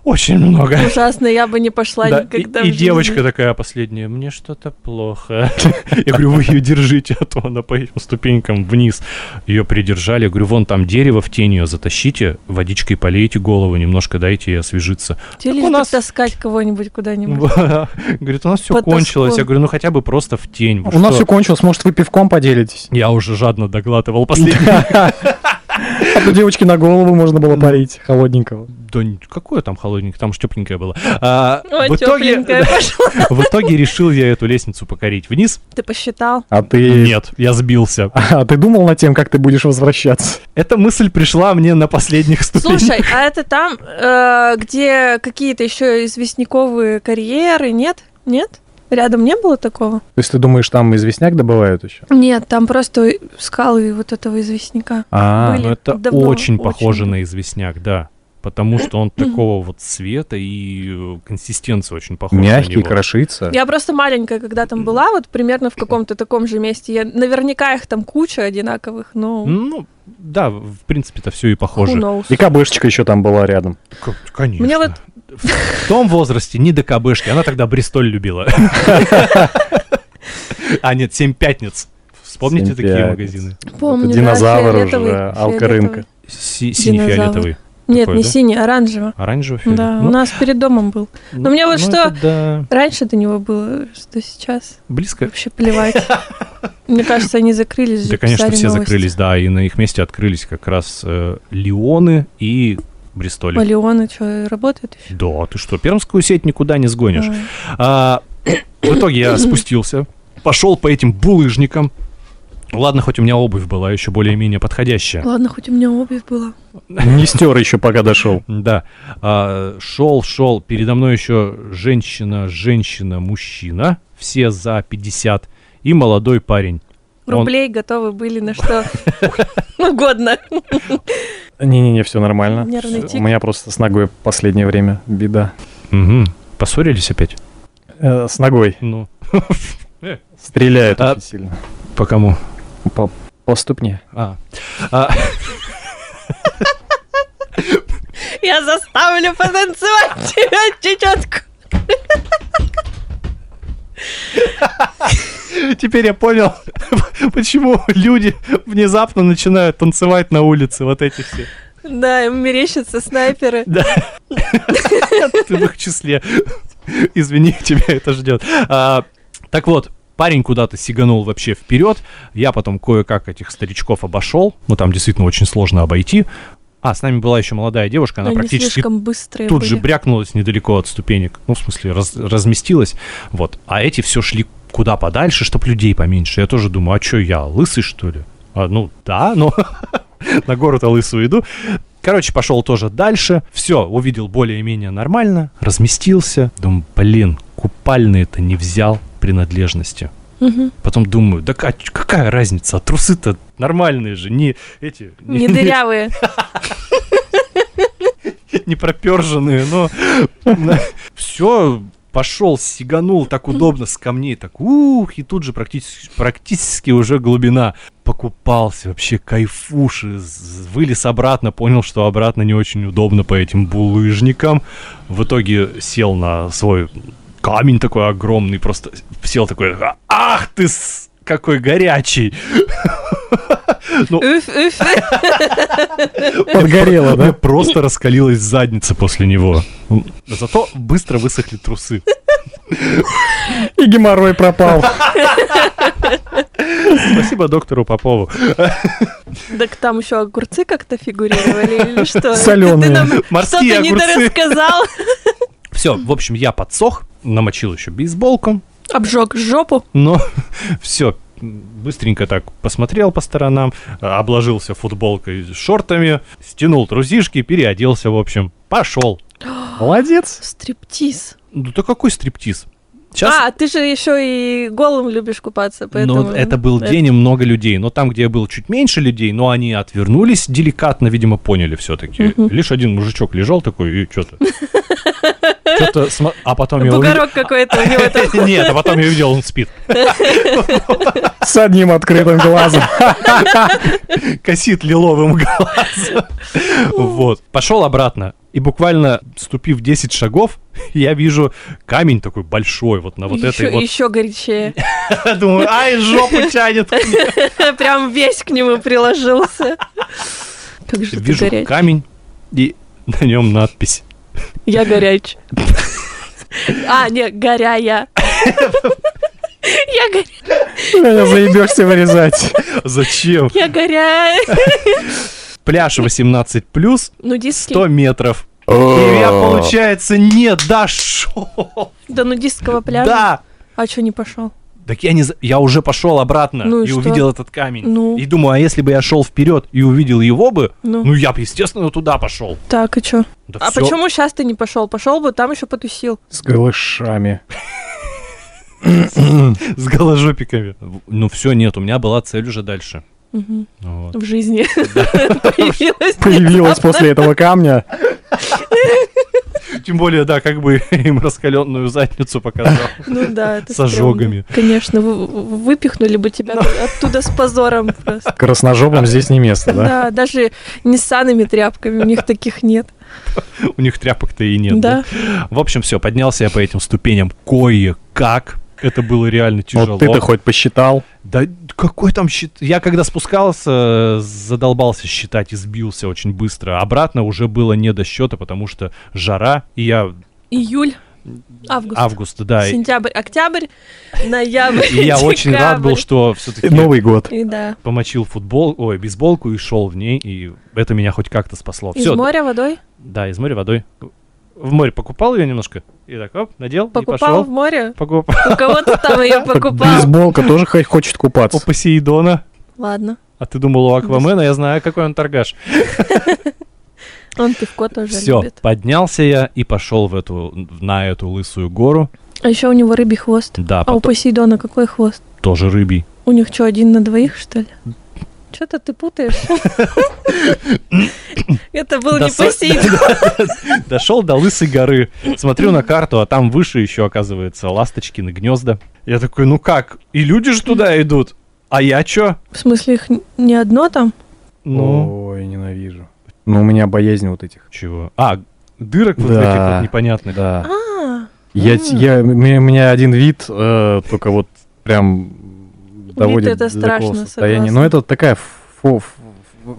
Очень много. Ужасно, я бы не пошла Да, никогда и, и девочка такая последняя, мне что-то плохо. Я говорю, вы ее держите, а то она по этим ступенькам вниз. Ее придержали. Я говорю, вон там дерево, в тень ее затащите, водичкой полейте голову, немножко дайте ей освежиться. Тебе нас- таскать кого-нибудь куда-нибудь. Говорит, у нас все кончилось. Я говорю, ну хотя бы просто в тень. У нас что?» все кончилось, может, вы пивком поделитесь? Я уже жадно доглатывал последний. А то девочке на голову можно было парить холодненького. Да какое там холодненькое, там тепленькое было. А, Ой, в, итоге, в итоге решил я эту лестницу покорить вниз. Ты посчитал? А ты... Нет, я сбился. А ты думал над тем, как ты будешь возвращаться? Эта мысль пришла мне на последних ступенях. Слушай, а это там, э, где какие-то еще известняковые карьеры, нет? Нет? Рядом не было такого? То есть ты думаешь, там известняк добывают еще? Нет, там просто скалы вот этого известняка. А. Ну, это давно, очень очень похоже давно. на известняк, да. потому что он такого вот цвета и э, консистенции очень похож на Мягкий, него. крошится. Я просто маленькая, когда там была, вот примерно в каком-то таком же месте. Я, наверняка их там куча одинаковых, но Ну, да, в принципе-то все и похоже. И кабышечка еще там была рядом. К- Конечно. Мне вот- В том возрасте не до кабышки. Она тогда Бристоль любила. А, нет, «Семь пятниц». Вспомните «Семь такие пятниц». магазины? Помню, Это динозавр фиолетовый, уже, Динозавр. Синий-фиолетовый. Нет, Такой, не да? синий, оранжевый. Оранжевый Да, у нас перед домом был. ну, мне вот ну, что- да. Раньше до него было, что сейчас. Близко. Вообще плевать. Мне кажется, они закрылись Да, конечно, все закрылись, да, и на их месте открылись как раз э, Леоны и Бристоли. А Леоны что, работают еще? Да, ты что, пермскую сеть никуда не сгонишь. А, А, в итоге я спустился, пошел по этим булыжникам. Ладно, хоть у меня обувь была еще более-менее подходящая. Ладно, хоть у меня обувь была. Не стер еще, пока дошел. Да, а, шел, шел, передо мной еще женщина, женщина, мужчина, все за 50, и молодой парень. Он- Рублей готовы были на что угодно. Не-не-не, все нормально. У меня просто с ногой в последнее время беда. Поссорились опять? Э, с ногой. Ну, Стреляет А- очень сильно. по кому? По, по ступне. А. А, Я заставлю потанцевать тебя чечетку. Теперь я понял, почему люди внезапно начинают танцевать на улице, вот эти все. Да, им мерещатся снайперы. Да. Ты в их числе. Извини, тебя это ждет. А, так вот, парень куда-то сиганул вообще вперед. Я потом кое-как этих старичков обошел. Ну, там действительно очень сложно обойти. А, с нами была еще молодая девушка, она Они практически тут же были. брякнулась недалеко от ступенек. Ну, в смысле, раз- разместилась. Вот. А эти все шли куда подальше, чтоб людей поменьше. Я тоже думаю, а что я, лысый, что ли? А, ну, да, но на гору-то лысую иду. Короче, пошел тоже дальше. Все, увидел более-менее нормально. Разместился. Думаю, блин, купальные-то не взял принадлежности. Потом думаю, да ка- какая разница, а трусы-то нормальные же, не эти... Не дырявые. не проперженные, но все, пошел, сиганул так удобно с камней, так ух, и тут же практически, практически уже глубина. Покупался, вообще кайфуши, вылез обратно, понял, что обратно не очень удобно по этим булыжникам. В итоге сел на свой камень такой огромный, просто сел такой, ах ты, с- какой горячий. Уф, уф. Подгорело, да? просто раскалилась задница после него. Зато быстро высохли трусы. И геморрой пропал. Спасибо доктору Попову. Так там еще огурцы как-то фигурировали или что? Солёные. Ты нам Морские что-то недорассказал. Все, в общем, я подсох, намочил еще бейсболку, Обжег жопу. но все, быстренько так посмотрел по сторонам, а, обложился футболкой с шортами, стянул трусишки, переоделся, в общем, пошел. Молодец. Стриптиз. Ну то какой стриптиз? Сейчас А, ты же еще и голым любишь купаться, поэтому... Ну, это был день и много людей. Но там, где было чуть меньше людей, но они отвернулись деликатно, видимо, поняли все-таки. Мгм. Лишь один мужичок лежал такой и что-то. Что-то, смо- а потом я увидел... Какой-то у него там. Нет, а потом я увидел, он спит. С одним открытым глазом. Косит лиловым глазом. Вот. Пошел обратно. И буквально, ступив 10 шагов, я вижу камень такой большой, вот на вот еще, этой вот. еще горячее. Думаю, ай, жопу тянет. Прям весь к нему приложился. Как же Вижу камень, и на нем надпись. Я горяч. А, не, горяя. Я горя... Заебешься вырезать. Зачем? Я горяя. Пляж 18 плюс, Нудистский. 100 метров. И я, получается, не дошел. До нудистского пляжа. Да. А что не пошел? Так я не за- я уже пошел обратно Ну и и, что? увидел этот камень. Ну. И думаю, а если бы я шел вперед и увидел его бы, Ну. ну я бы, естественно, туда пошел. Так, и что? Да А всё. почему сейчас ты не пошел? Пошел бы, там еще потусил. С голышами. С голожопиками. Ну все, нет, у меня была цель уже дальше. Мгм. Вот. В жизни появилась. Появилась после этого камня. Тем более, да, как бы им раскаленную задницу показал. Ну да, это С стрёмно. ожогами. Конечно, вы- вы- выпихнули бы тебя оттуда с позором просто. Красножопам здесь не место, да? Да, даже не с санными тряпками, у них таких нет. У них тряпок-то и нет. Да. В общем, все, поднялся я по этим ступеням кое-как. Это было реально тяжело. Вот ты-то хоть посчитал. Да какой там счет? Я когда спускался, задолбался считать и сбился очень быстро. Обратно уже было не до счета, потому что жара, и я... Июль, август, Август, да. Сентябрь, октябрь, ноябрь, и я очень рад был, что все-таки Новый год. И да. помочил футбол, ой, бейсболку и шел в ней, и это меня хоть как-то спасло. Из моря водой? да, из моря водой. В море покупал ее немножко, и так, оп, надел, и Покупал пошел. в море? Покупал. У кого ты там ее покупал? Бейсболка тоже хо- хочет У купаться. Посейдона. Ладно. А ты думал, у Аквамена, я знаю, какой он торгаш. Он пивко тоже Все, любит. поднялся я и пошел в эту, на эту лысую гору. А еще у него рыбий хвост. Да, А у потом Посейдона какой хвост? тоже рыбий. У них что, один на двоих, что ли? Что-то ты путаешь. Это был не Посейдон. Дошел до лысой горы. Смотрю на карту, а там выше еще, оказывается, ласточкины гнезда. Я такой, ну как? И люди же туда идут. А я чё? В смысле, их не одно там? Ну, Ой, ненавижу. Ну, у меня боязнь вот этих. чего? А, дырок вот этих вот непонятных. Да. А, Я, я, у меня у меня один вид, э, только вот прям доводит это до такого страшно, состояния. согласна. Но это такая фо-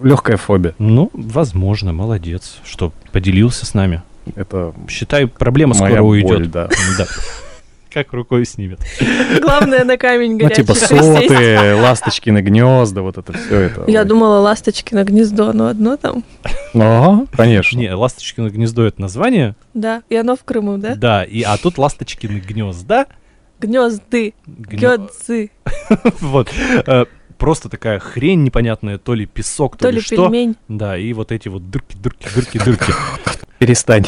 легкая фобия. Ну, возможно, молодец, что поделился с нами. Это Считай, проблема моя скоро боль, уйдет. да. Да. Как рукой снимет. главное на камень Ну, горячий типа присесть. соты, ласточкины гнезда, вот это все это. Я Ой. думала, ласточки на гнездо, но одно там. Ага, конечно. Не, Ласточкино гнездо это название. Да, и оно в Крыму, да? Да, и а тут Ласточкины гнезда. Гнезды, гёдзы, Вот. Э, Просто такая хрень непонятная, то ли песок, то, то ли что. пельмень. Да, и вот эти вот дырки, дырки, дырки, дырки. Перестань.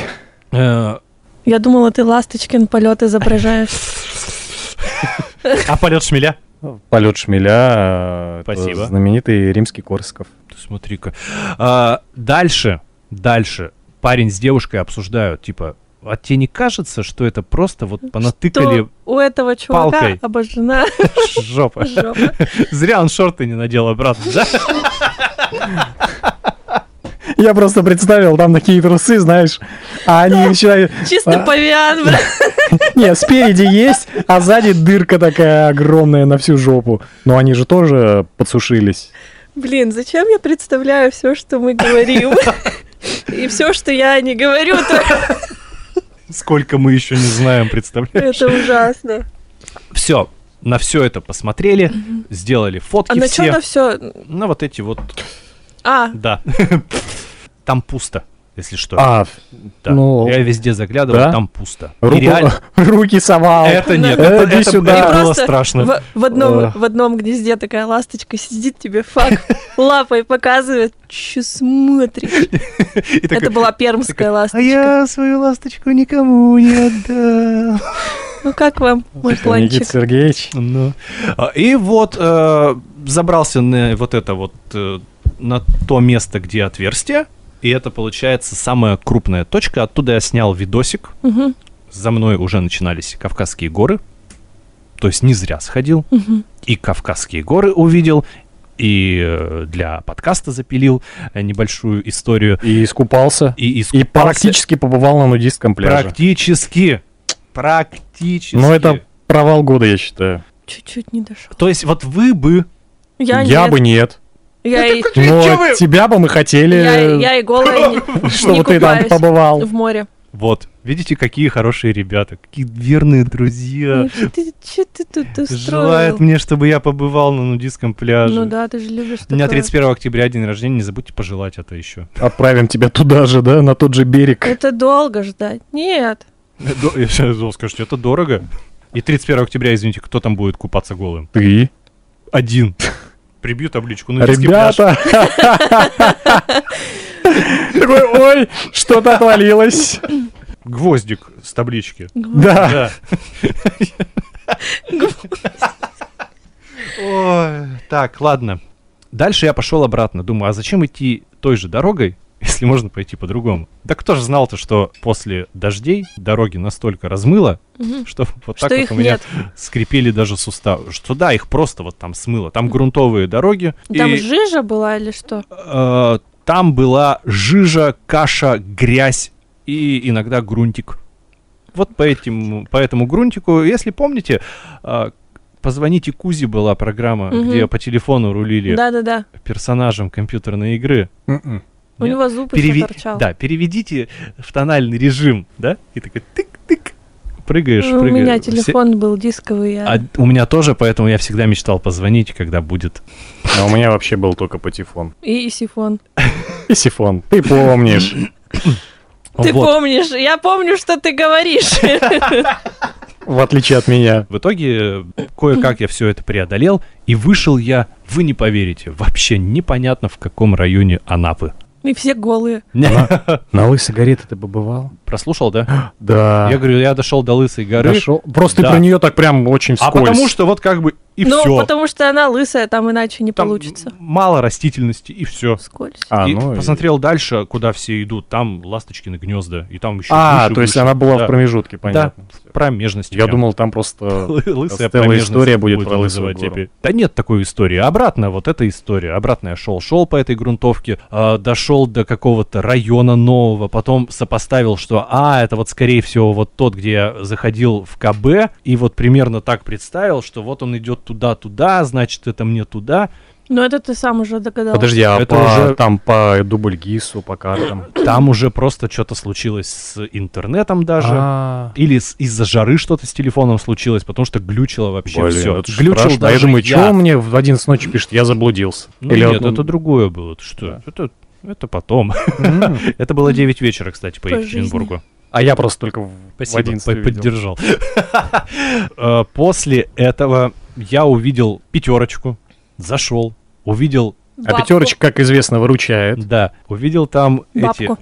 Э, Я думала, ты ласточкин полет изображаешь. А полет шмеля? Полет шмеля. э, Спасибо. Знаменитый римский Корсаков. Ты Смотри-ка. А, Дальше, дальше парень с девушкой обсуждают, типа, а тебе не кажется, что это просто вот понатыкали То у этого чувака палкой. обожжена жопа? жопа. Зря он шорты не надел обратно, да? Я просто представил там такие трусы, знаешь, а они начинают... Чисто А. павиан. Не, спереди есть, а сзади дырка такая огромная на всю жопу. Но они же тоже подсушились. Блин, зачем я представляю все, что мы говорим? И все, что я не говорю, то Сколько мы еще не знаем, представляешь? это ужасно. Все, на все это посмотрели, сделали фотки А на что все. на все? На вот эти вот, А, да. Там пусто, если что. А, Да. ну, Я везде заглядывал, да? там пусто. Руку- реально- руки совал. Это нет, Да. это, Иди это- сюда. это было страшно. в, в одном, Ох. в одном гнезде такая ласточка сидит тебе фак лапой показывает, что смотришь. Это была пермская такая, А ласточка. я свою ласточку никому не отдам. Ну как вам, мой Никита планчик? Сергеевич. Ну. А, И вот э, забрался на вот это вот, э, на то место, где отверстие. И это получается самая крупная точка. Оттуда я снял видосик. Мгм, За мной уже начинались Кавказские горы. То есть не зря сходил. мгм. И Кавказские горы увидел. И э, для подкаста запилил э, небольшую историю. И искупался. И, И искупался практически побывал на нудистском пляже. Практически. Практически. Но это провал года, я считаю. Чуть-чуть не дошел. То есть вот вы бы... Я, Я нет. бы нет. Я, и, Но тебя бы мы хотели, я, я и голая не, чтобы не ты там побывал. в море. Вот, видите, какие хорошие ребята, какие верные друзья. Ты, что ты тут устроил? Желают мне, чтобы я побывал на нудистском пляже. Ну да, ты же любишь У меня такое. 31 октября день рождения, не забудьте пожелать это еще. Отправим тебя туда же, да, на тот же берег. Это долго ждать. Нет. Я сейчас скажете, это дорого. И 31 октября, извините, кто там будет купаться голым? Ты? Один. Прибью табличку. нудистский пляж. Ребята! Такой, ой, что-то отвалилось. Гвоздик с таблички. Да. Да. Ой, так, ладно. Дальше я пошел обратно. Думаю, а зачем идти той же дорогой, если можно пойти по-другому? Да кто же знал-то, что после дождей дороги настолько размыло, Мгм. что вот Что так их вот у меня нет. скрипели даже суставы. Что да, их просто вот там смыло. Там грунтовые дороги. Там и, жижа была или что? э, там была жижа, каша, грязь и иногда грунтик. Вот по, этим, по этому грунтику, если помните, э, «Позвоните Кузи» была программа, Мгм. где по телефону рулили Да-да-да. персонажам компьютерной игры. М-м. У Нет? него зуб Переви- еще торчал. Да, переведите в тональный режим, да? И такой тык-тык, прыгаешь, У прыгаешь. меня Все- телефон был дисковый. я- А у меня тоже, поэтому я всегда мечтал позвонить, когда будет. А у меня вообще был только патефон. И, и сифон. И сифон. Ты помнишь. Ты Вот. помнишь? Я помню, что ты говоришь. В отличие от меня. В итоге кое-как я все это преодолел, и вышел я, вы не поверите, вообще непонятно в каком районе Анапы. И все голые. На лысой горе ты побывал? Прослушал, да? Да. Я говорю, я дошел до Лысой горы. Дошел. Просто Да. ты про нее так прям очень А вскользь. потому что вот как бы и ну, все. потому что она лысая, там иначе не получится. мало растительности, и все. Вскользь. А, и ну и- посмотрел дальше, куда все идут. Там ласточкины гнезда, и там еще А, выше, то есть выше. она была Да. в промежутке, понятно. в промежности. Я прям. думал, там просто... Лысая история будет про Лысую гору. Да нет такой истории. Обратно, вот эта история. Обратно я шел, шел по этой грунтовке, а, дошел до какого-то района нового, потом сопоставил, что, а, это вот скорее всего вот тот, где я заходил в КБ, и вот примерно так представил, что вот он идет туда-туда, значит, это мне туда. Но это ты сам уже догадался. Подожди, а Это по- уже- там по дубльгису, по картам? Там уже просто что-то случилось с интернетом даже. А, Или с- из-за жары что-то с телефоном случилось, потому что глючило вообще блин, все. это Глючил страшно. А даже я думаю, я. мне в 11 ночи пишет? Я заблудился. Ну Или нет, он- это другое было. Ты что? Это, это потом. Это было 9 вечера, кстати, по По Екатеринбургу. А я просто только в в Спасибо, 11 по- поддержал. Э, После этого я увидел пятерочку, зашел, увидел, А Бабку. пятерочка, как известно, выручает. да, увидел там эти Бабку.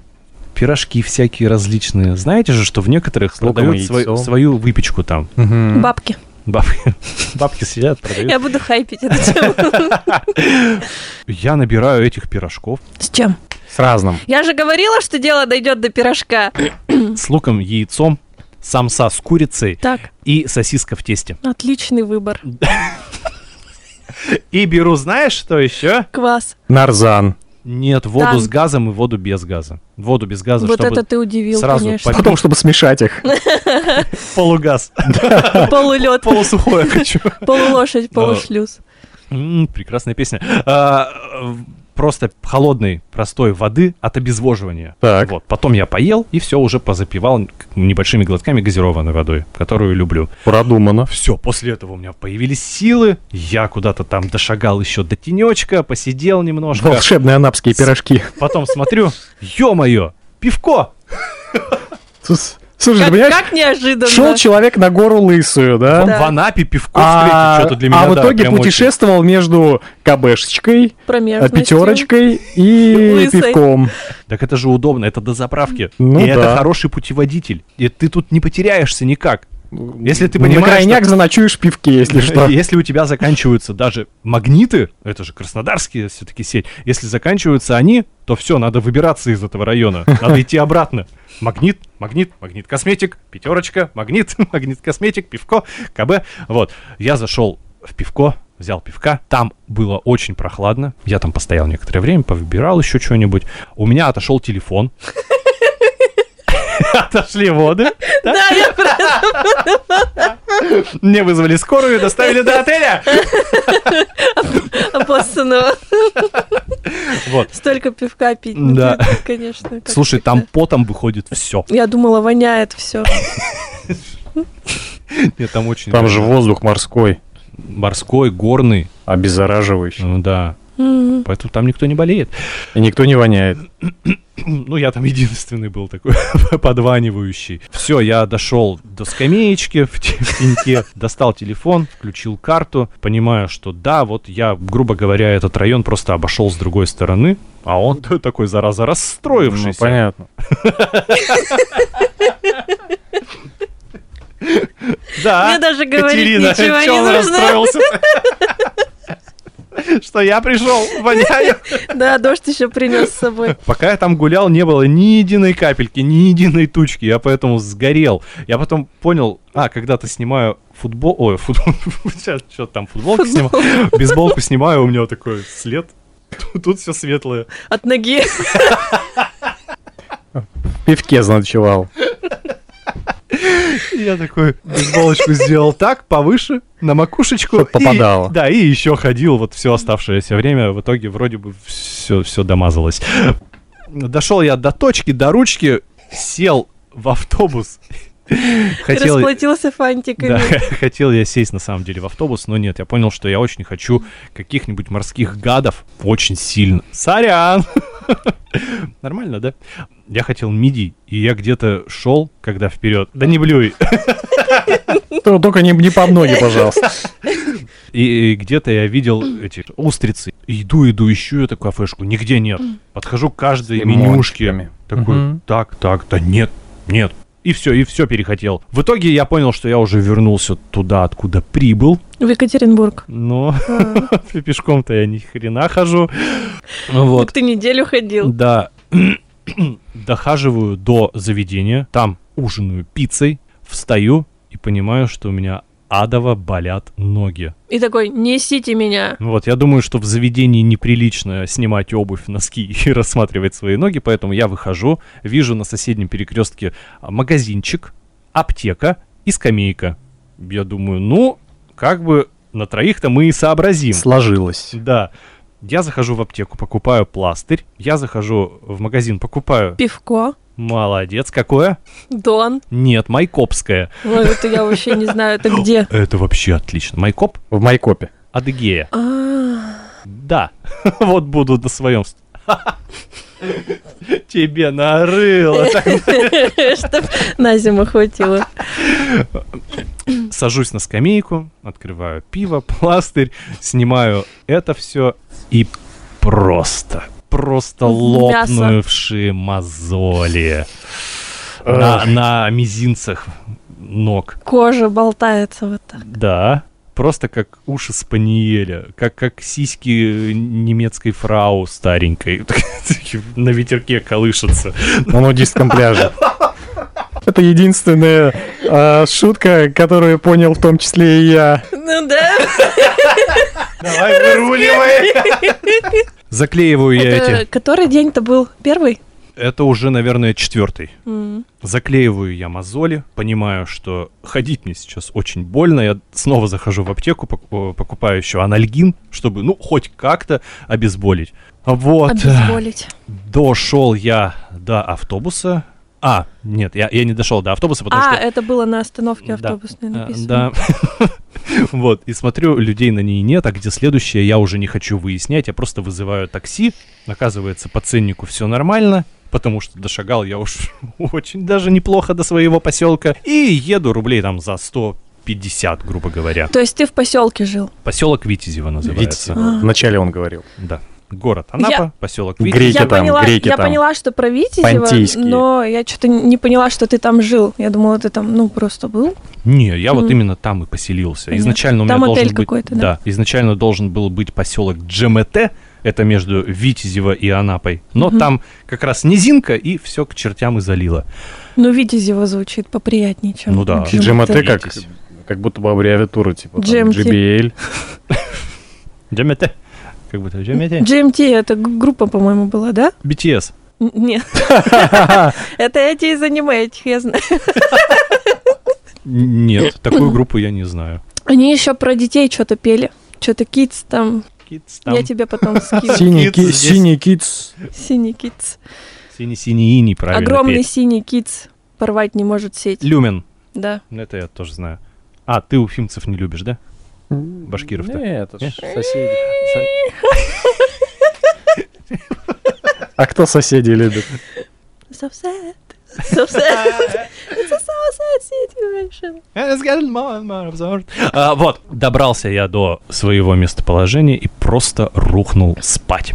пирожки всякие различные. Знаете же, что в некоторых продают свой- свою выпечку там. Мгм. Бабки. Бабки, бабки сидят, продают. Я буду хайпить эту тему. Я набираю этих пирожков С чем? С разным. Я же говорила, что дело дойдет до пирожка. с луком, яйцом, самса с курицей Так, и сосиска в тесте. отличный выбор. И беру, знаешь, что еще? Квас. Нарзан. Нет, воду Там. с газом и воду без газа. Воду без газа, Вот чтобы это ты удивил, сразу конечно. попить. Потом, чтобы смешать их. полугаз. Полулед, Полусухое хочу. полулошадь, полушлюз. Прекрасная песня. Просто холодной, простой воды от обезвоживания. Так. Вот. Потом я поел и все уже позапивал небольшими глотками газированной водой, которую люблю. Продумано. Все, после этого у меня появились силы. Я куда-то там дошагал еще до тенечка, посидел немножко. Волшебные анапские пирожки. Потом смотрю, ё-моё, пивко! Слушай, ты Как, понимаешь, как неожиданно. шел человек на гору лысую, да? Да. В Анапе пивко А, что-то для меня, а в да, итоге очень. путешествовал между КБшечкой, пятерочкой и Лысой. пивком. Так это же удобно, это до заправки. Ну и это да. хороший путеводитель. И ты тут не потеряешься никак. Если ты На понимаешь, крайняк что- заночуешь в пивке, если что. Если у тебя заканчиваются даже магниты, это же краснодарские все-таки сеть, если заканчиваются они, то все, надо выбираться из этого района. Надо идти обратно. Магнит, магнит, магнит косметик, пятерочка, магнит, магнит косметик, пивко, КБ. Вот. Я зашел в пивко, взял пивка. Там было очень прохладно. Я там постоял некоторое время, повыбирал еще что-нибудь. У меня отошел телефон. Отошли воды. Да, я про- Мне вызвали скорую и доставили до отеля. опоссанного. Вот. Столько пивка пить. Да. Конечно. Слушай, там потом выходит все. Я думала, воняет все. Нет, там очень Там же воздух морской, морской, горный. обеззараживающий. Ну да. Поэтому там никто не болеет. И никто не воняет. Ну, я там единственный был такой подванивающий. Все, я дошел до скамеечки в те- в теньке, достал телефон, включил карту, понимаю, что да, вот я, грубо говоря, этот район просто обошел с другой стороны, а он такой, зараза, Ну, расстроившийся. понятно. Да, Мне даже говорить Катерина, ничего не нужно. расстроился? Что я пришел, воняю. Да, дождь еще принес с собой. Пока я там гулял, не было ни единой капельки, ни единой тучки. Я поэтому сгорел. Я потом понял, а, когда-то снимаю футбол... Ой, футбол... Сейчас, что там, футболку снимаю? Бейсболку снимаю, у меня такой след. Тут все светлое. От ноги. В пивке заночевал. Я такой бейсболочку сделал так, повыше, на макушечку. Чтоб попадало. И- да, и еще ходил вот все оставшееся время. В итоге вроде бы все, все домазалось. Дошел я до точки, до ручки, сел в автобус. Хотел, Расплатился фантиками. да, хотел я сесть на самом деле в автобус, но нет, я понял, что я очень хочу каких-нибудь морских гадов очень сильно. Сорян! Нормально, да? Я хотел мидий, и я где-то шел, когда вперед. Да не блюй! То- Только не, не по ноге, пожалуйста. И, и где-то я видел эти устрицы. Иду, иду, ищу эту кафешку. Нигде нет. Подхожу к каждой менюшке. Такой, так, так, да нет, нет. И все, и все перехотел. В итоге я понял, что я уже вернулся туда, откуда прибыл. В Екатеринбург. Но А, пешком-то я ни хрена хожу. Вот. Ты неделю ходил. Да. Дохаживаю до заведения, там ужинаю пиццей, встаю и понимаю, что у меня адово болят ноги. И такой, несите меня. Ну Вот, я думаю, что в заведении неприлично снимать обувь, носки и рассматривать свои ноги, поэтому я выхожу, вижу на соседнем перекрестке а, магазинчик, аптека и скамейка. Я думаю, ну, как бы на троих-то мы и сообразим. Сложилось. Да. Я захожу в аптеку, покупаю пластырь. Я захожу в магазин, покупаю... Пивко. Молодец, какое? Дон. Нет, майкопское. Ой, это я вообще не знаю, это где? Это вообще отлично. Майкоп? В Майкопе. Адыгея. А, Да. Вот буду на своем... Тебе нарыло. Чтоб на зиму хватило. Сажусь на скамейку, открываю пиво, пластырь, снимаю это все и просто, просто Мясо. лопнувшие мозоли на, на мизинцах ног. Кожа болтается вот так. Да, просто как уши спаниеля, как, как сиськи немецкой фрау старенькой. На ветерке колышутся. На нудистском пляже. Это единственная а, шутка, которую понял в том числе и я. Ну да. Давай выруливай. Заклеиваю я эти. который день-то был? Первый? Это уже, наверное, четвертый. М. Заклеиваю я мозоли, понимаю, что ходить мне сейчас очень больно. Я снова захожу в аптеку, поку- покупаю еще анальгин, чтобы, ну, хоть как-то обезболить. Вот. Обезболить. Дошел я до автобуса. А, нет, я, я не дошел до автобуса, потому А, что... это было на остановке Да. автобусной Э, написано. Да. Вот, и смотрю, людей на ней нет, а где следующее, я уже не хочу выяснять, я просто вызываю такси, оказывается, по ценнику все нормально, потому что дошагал я уж очень даже неплохо до своего поселка, и еду рублей там за 150, грубо говоря. То есть ты в поселке жил? Поселок Витязево называется. Видите, вначале он говорил. Да. Город Анапа, поселок Витязево. Греки я там, поняла, греки я там. поняла, что про Витязева, Понтийские. но я что-то не поняла, что ты там жил. Я думала, ты там, ну, просто был. Не, я вот Мгм. именно там и поселился. Понятно. Изначально у меня Там должен отель быть... какой-то, да? изначально должен был быть поселок Джемете, это между Витязево и Анапой. Но Мгм. там как раз низинка, и все к чертям и залило. Ну, Витязева звучит поприятнее, чем Ну да. GMT. GMT как, Витязь. как будто бы аббревиатура, типа там, GMT. GBL. Джемете. Как будто Джемете. GMT это группа, по-моему, была, да? BTS. Нет. Это эти из аниме, этих я знаю. Нет, такую группу я не знаю. Они еще про детей что-то пели. Что-то Kids там. Kids там. Я тебе потом скину. Синий Kids синий Kids. Синий-синий иней, правильно Огромный синий Kids. Порвать не может сеть. Люмен. Да. Это я тоже знаю. А, ты уфимцев не любишь, да? Башкиров-то. Нет, это соседи. А кто соседи любит? Situation. А, вот, добрался я до своего местоположения и просто рухнул спать.